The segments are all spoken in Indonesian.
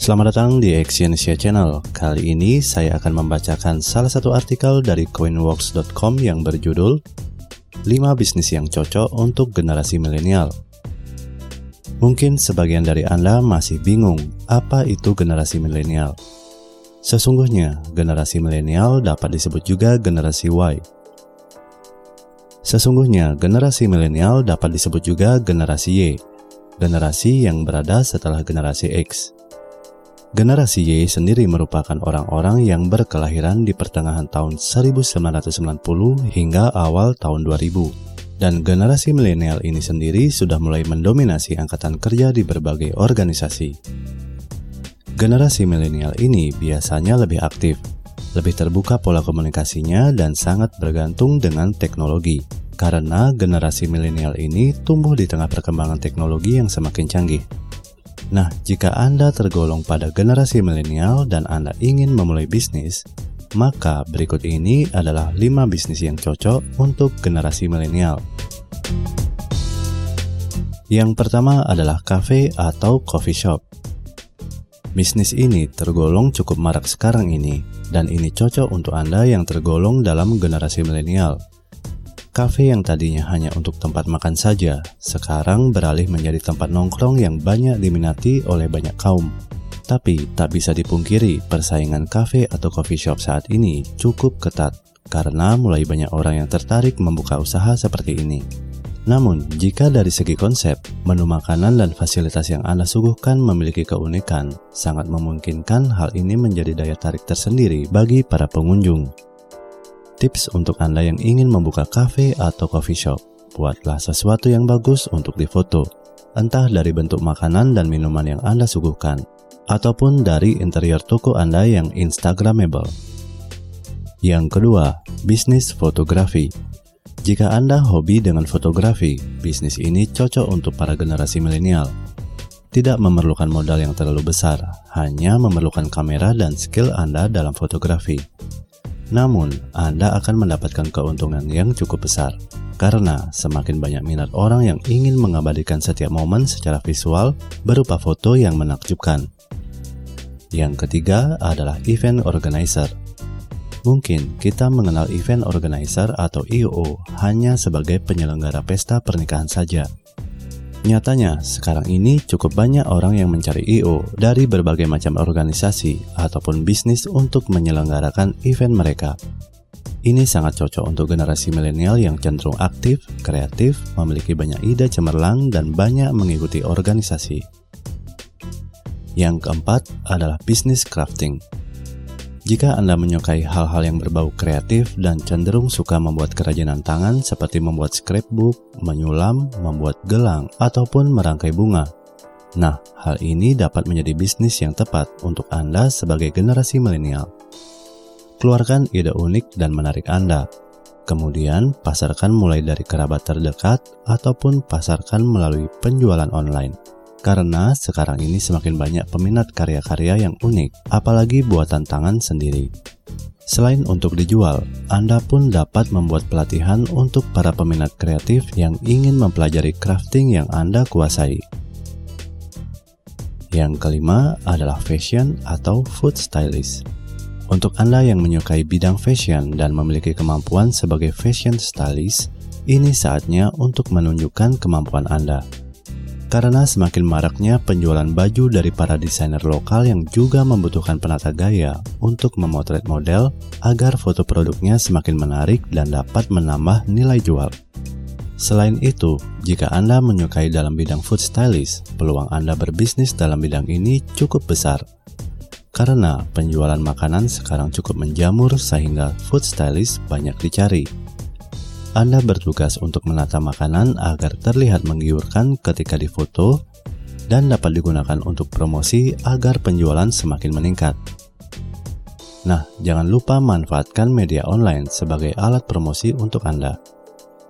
Selamat datang di Exyonesia Channel. Kali ini saya akan membacakan salah satu artikel dari coinworks.com yang berjudul 5 bisnis yang cocok untuk generasi milenial. Mungkin sebagian dari Anda masih bingung apa itu generasi milenial. Sesungguhnya, generasi milenial dapat disebut juga generasi Y. Sesungguhnya, generasi milenial dapat disebut juga generasi Y, generasi yang berada setelah generasi X. Generasi Y sendiri merupakan orang-orang yang berkelahiran di pertengahan tahun 1990 hingga awal tahun 2000. Dan generasi milenial ini sendiri sudah mulai mendominasi angkatan kerja di berbagai organisasi. Generasi milenial ini biasanya lebih aktif, lebih terbuka pola komunikasinya dan sangat bergantung dengan teknologi. Karena generasi milenial ini tumbuh di tengah perkembangan teknologi yang semakin canggih. Nah, jika Anda tergolong pada generasi milenial dan Anda ingin memulai bisnis, maka berikut ini adalah 5 bisnis yang cocok untuk generasi milenial. Yang pertama adalah cafe atau coffee shop. Bisnis ini tergolong cukup marak sekarang ini, dan ini cocok untuk Anda yang tergolong dalam generasi milenial Kafe yang tadinya hanya untuk tempat makan saja, sekarang beralih menjadi tempat nongkrong yang banyak diminati oleh banyak kaum. Tapi tak bisa dipungkiri, persaingan kafe atau coffee shop saat ini cukup ketat karena mulai banyak orang yang tertarik membuka usaha seperti ini. Namun, jika dari segi konsep, menu makanan dan fasilitas yang Anda suguhkan memiliki keunikan, sangat memungkinkan hal ini menjadi daya tarik tersendiri bagi para pengunjung. Tips untuk Anda yang ingin membuka cafe atau coffee shop. Buatlah sesuatu yang bagus untuk difoto, entah dari bentuk makanan dan minuman yang Anda suguhkan, ataupun dari interior toko Anda yang Instagramable. Yang kedua, bisnis fotografi. Jika Anda hobi dengan fotografi, bisnis ini cocok untuk para generasi milenial. Tidak memerlukan modal yang terlalu besar, hanya memerlukan kamera dan skill Anda dalam fotografi. Namun, Anda akan mendapatkan keuntungan yang cukup besar karena semakin banyak minat orang yang ingin mengabadikan setiap momen secara visual berupa foto yang menakjubkan. Yang ketiga adalah event organizer. Mungkin kita mengenal event organizer atau IO hanya sebagai penyelenggara pesta pernikahan saja. Nyatanya, sekarang ini cukup banyak orang yang mencari I.O. dari berbagai macam organisasi ataupun bisnis untuk menyelenggarakan event mereka. Ini sangat cocok untuk generasi milenial yang cenderung aktif, kreatif, memiliki banyak ide cemerlang, dan banyak mengikuti organisasi. Yang keempat adalah bisnis crafting. Jika Anda menyukai hal-hal yang berbau kreatif dan cenderung suka membuat kerajinan tangan seperti membuat scrapbook, menyulam, membuat gelang, ataupun merangkai bunga. Nah, hal ini dapat menjadi bisnis yang tepat untuk Anda sebagai generasi milenial. Keluarkan ide unik dan menarik Anda. Kemudian, pasarkan mulai dari kerabat terdekat ataupun pasarkan melalui penjualan online karena sekarang ini semakin banyak peminat karya-karya yang unik, apalagi buatan tangan sendiri. Selain untuk dijual, Anda pun dapat membuat pelatihan untuk para peminat kreatif yang ingin mempelajari crafting yang Anda kuasai. Yang kelima adalah fashion atau food stylist. Untuk Anda yang menyukai bidang fashion dan memiliki kemampuan sebagai fashion stylist, ini saatnya untuk menunjukkan kemampuan Anda karena semakin maraknya penjualan baju dari para desainer lokal yang juga membutuhkan penata gaya untuk memotret model agar foto produknya semakin menarik dan dapat menambah nilai jual. Selain itu, jika Anda menyukai dalam bidang food stylist, peluang Anda berbisnis dalam bidang ini cukup besar. Karena penjualan makanan sekarang cukup menjamur sehingga food stylist banyak dicari. Anda bertugas untuk menata makanan agar terlihat menggiurkan ketika difoto dan dapat digunakan untuk promosi agar penjualan semakin meningkat. Nah, jangan lupa manfaatkan media online sebagai alat promosi untuk Anda.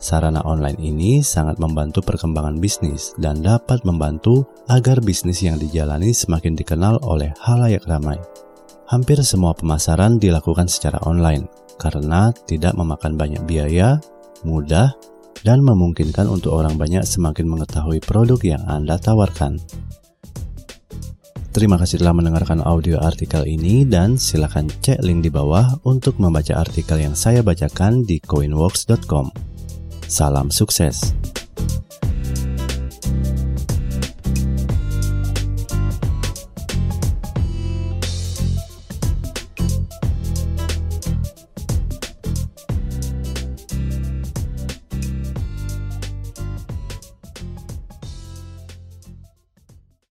Sarana online ini sangat membantu perkembangan bisnis dan dapat membantu agar bisnis yang dijalani semakin dikenal oleh halayak ramai. Hampir semua pemasaran dilakukan secara online karena tidak memakan banyak biaya mudah, dan memungkinkan untuk orang banyak semakin mengetahui produk yang Anda tawarkan. Terima kasih telah mendengarkan audio artikel ini dan silakan cek link di bawah untuk membaca artikel yang saya bacakan di coinworks.com. Salam sukses.